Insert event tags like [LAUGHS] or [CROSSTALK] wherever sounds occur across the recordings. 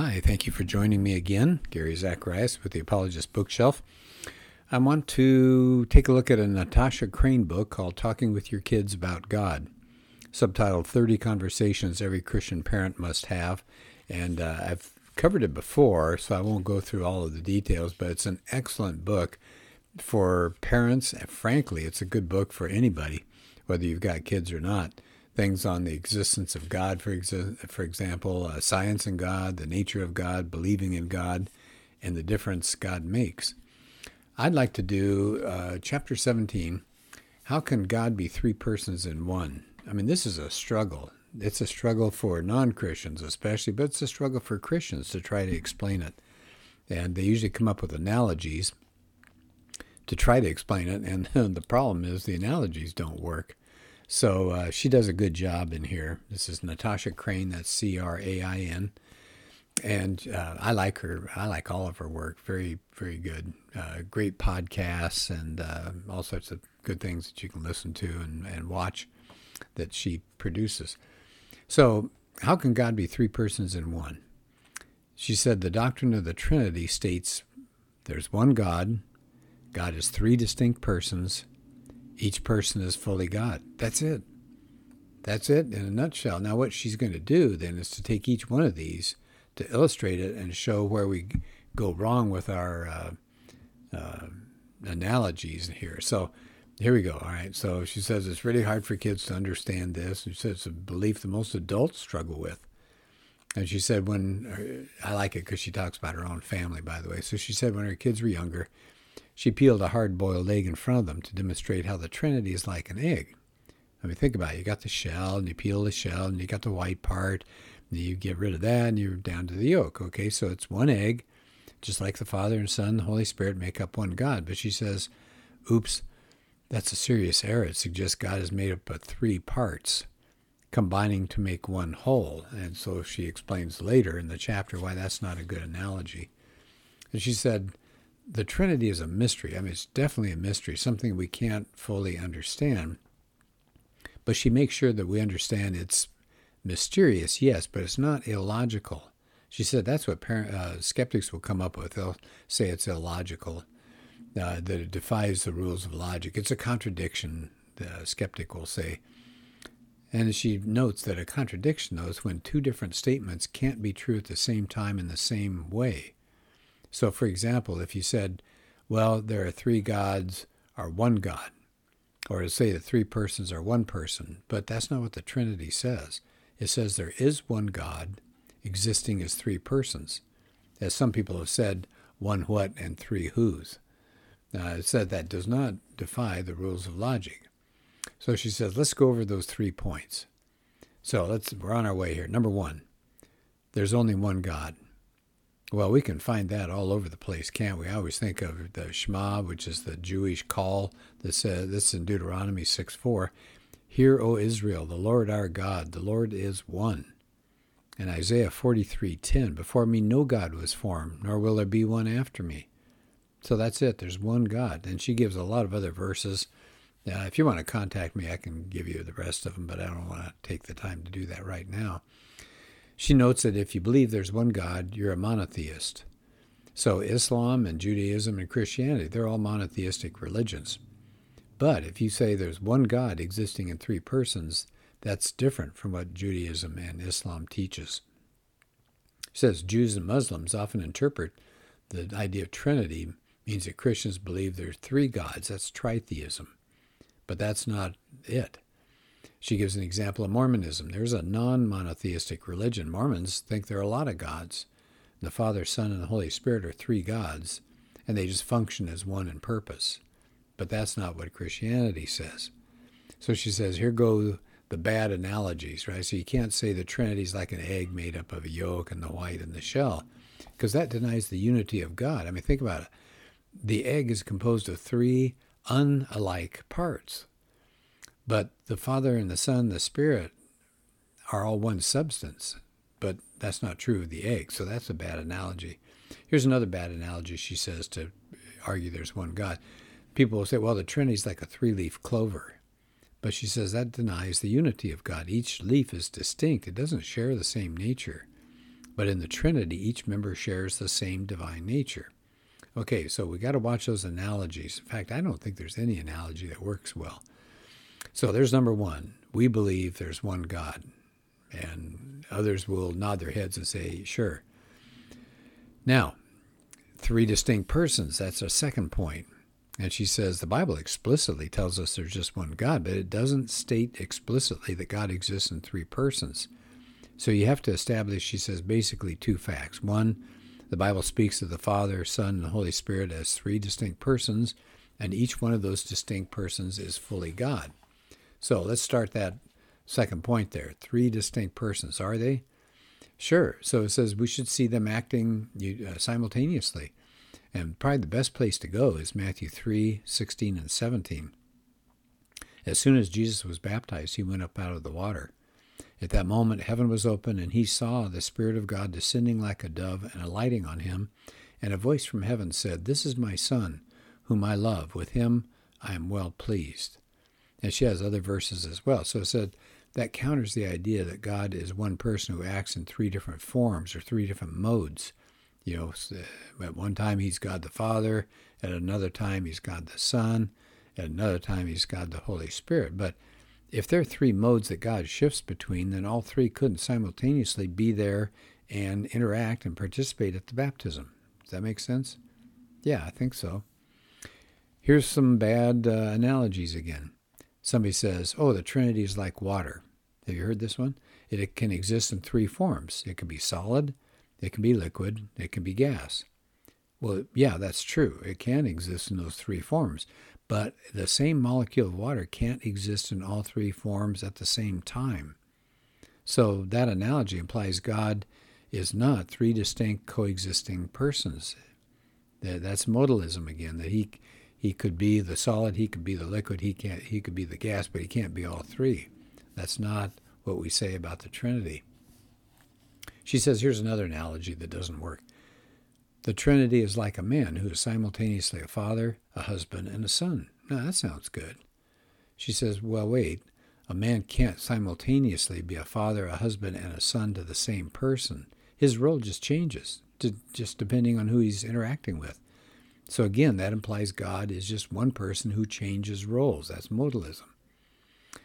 Hi, thank you for joining me again. Gary Zacharias with the Apologist Bookshelf. I want to take a look at a Natasha Crain book called Talking with Your Kids About God, subtitled 30 Conversations Every Christian Parent Must Have. And uh, I've covered it before, so I won't go through all of the details, but it's an excellent book for parents. And frankly, it's a good book for anybody, whether you've got kids or not things on the existence of God, for, exa- for example, uh, science and God, the nature of God, believing in God, and the difference God makes. I'd like to do uh, chapter 17 How Can God Be Three Persons in One? I mean, this is a struggle. It's a struggle for non Christians, especially, but it's a struggle for Christians to try to explain it. And they usually come up with analogies to try to explain it. And [LAUGHS] the problem is the analogies don't work. So uh, she does a good job in here. This is Natasha Crain. That's C R A I N, and uh, I like her. I like all of her work. Very, very good. Uh, great podcasts and uh, all sorts of good things that you can listen to and, and watch that she produces. So, how can God be three persons in one? She said the doctrine of the Trinity states there's one God. God is three distinct persons each person is fully God. That's it. That's it in a nutshell. Now, what she's going to do then is to take each one of these to illustrate it and show where we go wrong with our uh, uh, analogies here. So, here we go. All right. So she says it's really hard for kids to understand this. She says it's a belief that most adults struggle with. And she said when her, I like it because she talks about her own family, by the way. So she said when her kids were younger, she peeled a hard boiled egg in front of them to demonstrate how the Trinity is like an egg. I mean, think about it. You got the shell, and you peel the shell, and you got the white part, and you get rid of that, and you're down to the yolk. Okay, so it's one egg, just like the Father and Son the Holy Spirit make up one God. But she says, oops, that's a serious error. It suggests God is made up of three parts, combining to make one whole. And so she explains later in the chapter why that's not a good analogy. And she said, the Trinity is a mystery. I mean, it's definitely a mystery, something we can't fully understand. But she makes sure that we understand it's mysterious, yes, but it's not illogical. She said that's what parent, uh, skeptics will come up with. They'll say it's illogical, uh, that it defies the rules of logic. It's a contradiction, the skeptic will say. And she notes that a contradiction, though, is when two different statements can't be true at the same time in the same way. So, for example, if you said, well, there are three gods or one God, or to say that three persons are one person, but that's not what the Trinity says. It says there is one God existing as three persons. As some people have said, one what and three whos. Now, it said that does not defy the rules of logic. So she says, let's go over those three points. So let's we're on our way here. Number one, there's only one God. Well, we can find that all over the place, can't we? I always think of the Shema, which is the Jewish call that says this in Deuteronomy 6 4. Hear, O Israel, the Lord our God, the Lord is one. And Isaiah 43:10, before me no God was formed, nor will there be one after me. So that's it. There's one God. And she gives a lot of other verses. Now, if you want to contact me, I can give you the rest of them, but I don't want to take the time to do that right now. She notes that if you believe there's one God, you're a monotheist. So Islam and Judaism and Christianity, they're all monotheistic religions. But if you say there's one God existing in three persons, that's different from what Judaism and Islam teaches. She says Jews and Muslims often interpret the idea of Trinity means that Christians believe there are three gods. That's tritheism. But that's not it. She gives an example of Mormonism. There's a non monotheistic religion. Mormons think there are a lot of gods. The Father, Son, and the Holy Spirit are three gods, and they just function as one in purpose. But that's not what Christianity says. So she says, here go the bad analogies, right? So you can't say the Trinity is like an egg made up of a yolk and the white and the shell, because that denies the unity of God. I mean, think about it. The egg is composed of three unlike parts. But the Father and the Son, the Spirit, are all one substance. But that's not true of the egg. So that's a bad analogy. Here's another bad analogy she says to argue there's one God. People will say, well, the Trinity's like a three leaf clover. But she says that denies the unity of God. Each leaf is distinct, it doesn't share the same nature. But in the Trinity, each member shares the same divine nature. Okay, so we got to watch those analogies. In fact, I don't think there's any analogy that works well. So there's number one. We believe there's one God. And others will nod their heads and say, sure. Now, three distinct persons. That's a second point. And she says the Bible explicitly tells us there's just one God, but it doesn't state explicitly that God exists in three persons. So you have to establish, she says, basically two facts. One, the Bible speaks of the Father, Son, and Holy Spirit as three distinct persons, and each one of those distinct persons is fully God. So let's start that second point there. Three distinct persons, are they? Sure. So it says we should see them acting uh, simultaneously. And probably the best place to go is Matthew 3 16 and 17. As soon as Jesus was baptized, he went up out of the water. At that moment, heaven was open, and he saw the Spirit of God descending like a dove and alighting on him. And a voice from heaven said, This is my Son, whom I love. With him I am well pleased. And she has other verses as well. So it said that counters the idea that God is one person who acts in three different forms or three different modes. You know, at one time he's God the Father, at another time he's God the Son, at another time he's God the Holy Spirit. But if there are three modes that God shifts between, then all three couldn't simultaneously be there and interact and participate at the baptism. Does that make sense? Yeah, I think so. Here's some bad uh, analogies again. Somebody says, oh, the Trinity is like water. Have you heard this one? It, can exist in three forms it can be solid, it can be liquid, it can be gas. Well, yeah, that's true. It can exist in those three forms. But the same molecule of water can't exist in all three forms at the same time. So that analogy implies God is not three distinct coexisting persons. That's modalism again, that he he could be the solid, he could be the liquid, he can't he could be the gas, but he can't be all three. That's not what we say about the Trinity. She says here's another analogy that doesn't work. The Trinity is like a man who is simultaneously a father, a husband, and a son. Now that sounds good. She says, Well, wait. A man can't simultaneously be a father, a husband, and a son to the same person. His role just changes, just depending on who he's interacting with. So again, that implies God is just one person who changes roles. That's modalism.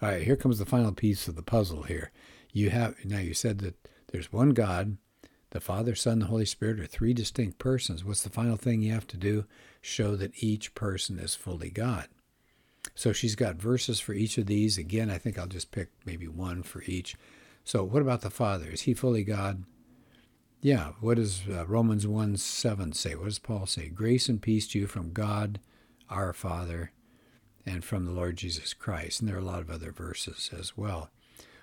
All right, here comes the final piece of the puzzle here. You have now you said that there's one God, the Father, Son, the Holy Spirit are three distinct persons. What's the final thing you have to do? Show that each person is fully God. So she's got verses for each of these. Again, I think I'll just pick maybe one for each. So, what about the Father? Is he fully God? Yeah. What does uh, Romans 1 7 say? What does Paul say? Grace and peace to you from God, our Father, and from the Lord Jesus Christ. And there are a lot of other verses as well.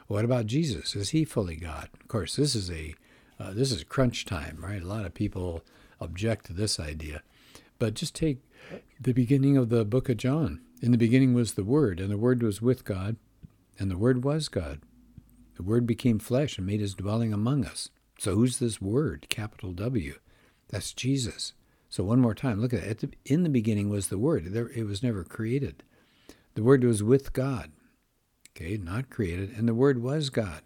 What about Jesus? Is he fully God? Of course, this is a uh, this is crunch time, right? A lot of people object to this idea. But just take the beginning of the book of John. In the beginning was the Word, and the Word was with God, and the Word was God. The Word became flesh and made his dwelling among us. So who's this Word, capital W? That's Jesus. So one more time, look at it. In the beginning was the Word. It was never created. The Word was with God. Okay, not created. And the Word was God.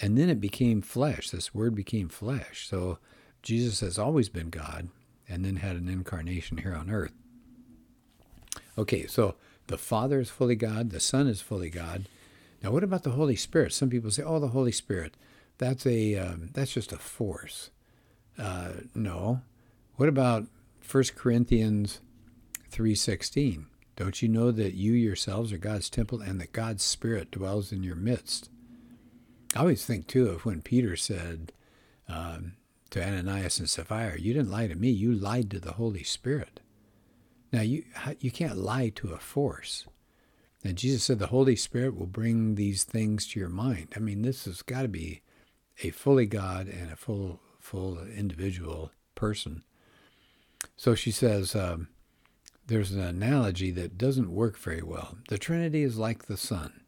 And then it became flesh. This word became flesh. So Jesus has always been God and then had an incarnation here on earth. Okay, so the Father is fully God, the Son is fully God. Now, what about the Holy Spirit? Some people say, "Oh, the Holy Spirit, that's a um, that's just a force." Uh, no. What about 1 Corinthians three sixteen? Don't you know that you yourselves are God's temple and that God's Spirit dwells in your midst? I always think too of when Peter said um, to Ananias and Sapphira, "You didn't lie to me; you lied to the Holy Spirit." Now you you can't lie to a force. And Jesus said the Holy Spirit will bring these things to your mind. I mean, this has got to be a fully God and a full full individual person. So she says. Um, there's an analogy that doesn't work very well. The Trinity is like the sun.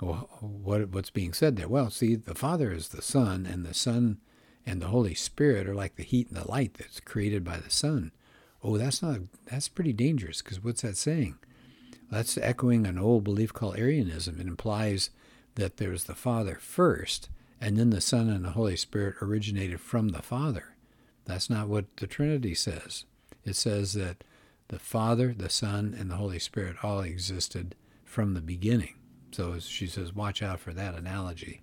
Well, what, what's being said there? Well, see, the Father is the sun, and the Son and the Holy Spirit are like the heat and the light that's created by the sun. Oh, that's not that's pretty dangerous because what's that saying? That's echoing an old belief called Arianism. It implies that there's the Father first, and then the Son and the Holy Spirit originated from the Father. That's not what the Trinity says. It says that the Father, the Son, and the Holy Spirit all existed from the beginning. So she says, watch out for that analogy.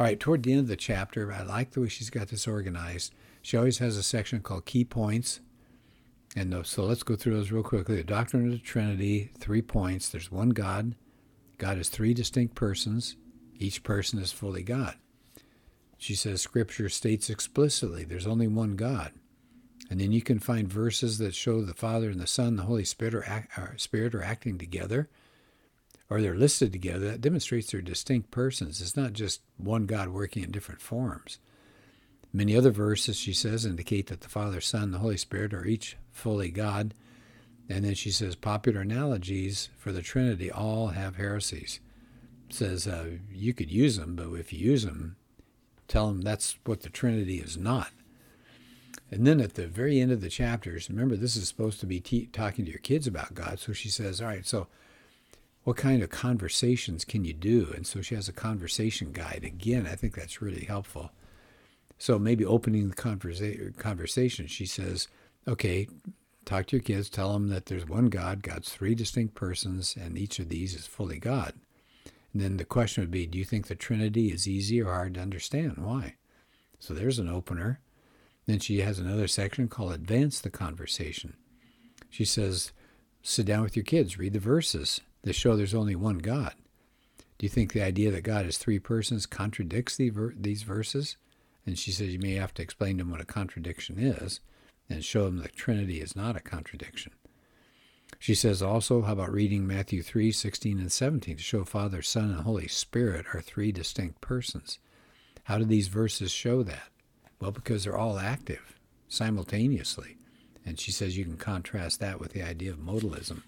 All right, toward the end of the chapter, I like the way she's got this organized. She always has a section called Key Points. And so let's go through those real quickly. The doctrine of the Trinity, three points. There's one God. God is three distinct persons. Each person is fully God. She says Scripture states explicitly there's only one God. And then you can find verses that show the Father and the Son, the Holy Spirit are, act, are, Spirit are acting together, or they're listed together. That demonstrates they're distinct persons. It's not just one God working in different forms. Many other verses, she says, indicate that the Father, Son, and the Holy Spirit are each fully God. And then she says popular analogies for the Trinity all have heresies. Says uh, you could use them, but if you use them, tell them that's what the Trinity is not. And then at the very end of the chapters, remember, this is supposed to be te- talking to your kids about God. So she says, All right, so what kind of conversations can you do? And so she has a conversation guide. Again, I think that's really helpful. So maybe opening the conversa- conversation, she says, Okay, talk to your kids, tell them that there's one God, God's three distinct persons, and each of these is fully God. Then the question would be Do you think the Trinity is easy or hard to understand? Why? So there's an opener. Then she has another section called Advance the Conversation. She says, Sit down with your kids, read the verses that show there's only one God. Do you think the idea that God is three persons contradicts the ver- these verses? And she says you may have to explain to them what a contradiction is and show them the Trinity is not a contradiction. She says also, how about reading Matthew 3 16 and 17 to show Father, Son, and Holy Spirit are three distinct persons? How do these verses show that? Well, because they're all active simultaneously. And she says you can contrast that with the idea of modalism.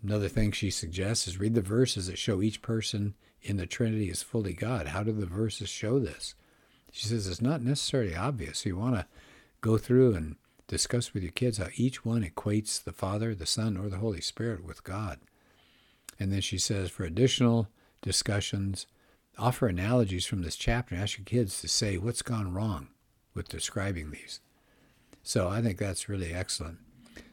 Another thing she suggests is read the verses that show each person in the Trinity is fully God. How do the verses show this? She says it's not necessarily obvious. You want to go through and discuss with your kids how each one equates the Father, the Son, or the Holy Spirit with God. And then she says for additional discussions, offer analogies from this chapter and ask your kids to say what's gone wrong with describing these. So I think that's really excellent.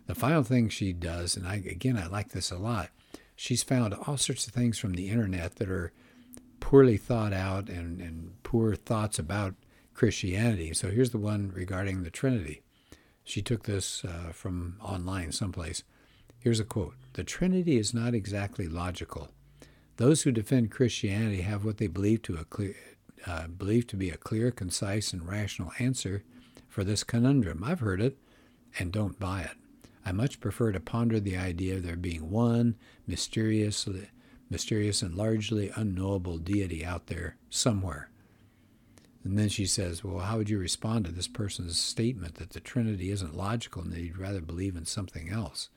The final thing she does, and I again I like this a lot, she's found all sorts of things from the internet that are poorly thought out and, and poor thoughts about Christianity. So here's the one regarding the Trinity. She took this uh, from online someplace. Here's a quote The Trinity is not exactly logical. Those who defend Christianity have what they believe to, clear, uh, believe to be a clear, concise, and rational answer for this conundrum. I've heard it and don't buy it. I much prefer to ponder the idea of there being one mysterious, mysterious and largely unknowable deity out there somewhere. And then she says, Well, how would you respond to this person's statement that the Trinity isn't logical and that you'd rather believe in something else?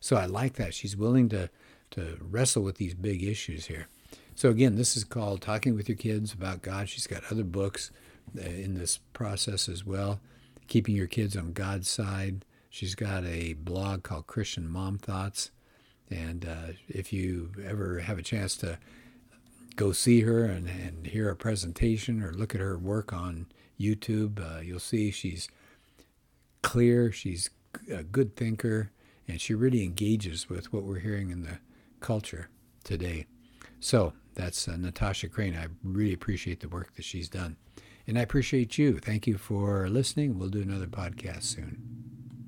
So I like that. She's willing to, to wrestle with these big issues here. So again, this is called Talking with Your Kids About God. She's got other books uh, in this process as well. Keeping Your Kids on God's Side. She's got a blog called Christian Mom Thoughts. And uh, if you ever have a chance to go see her and, and hear a presentation or look at her work on YouTube, uh, you'll see she's clear, she's a good thinker, and she really engages with what we're hearing in the culture today. So that's uh, Natasha Crain. I really appreciate the work that she's done. And I appreciate you. Thank you for listening. We'll do another podcast soon.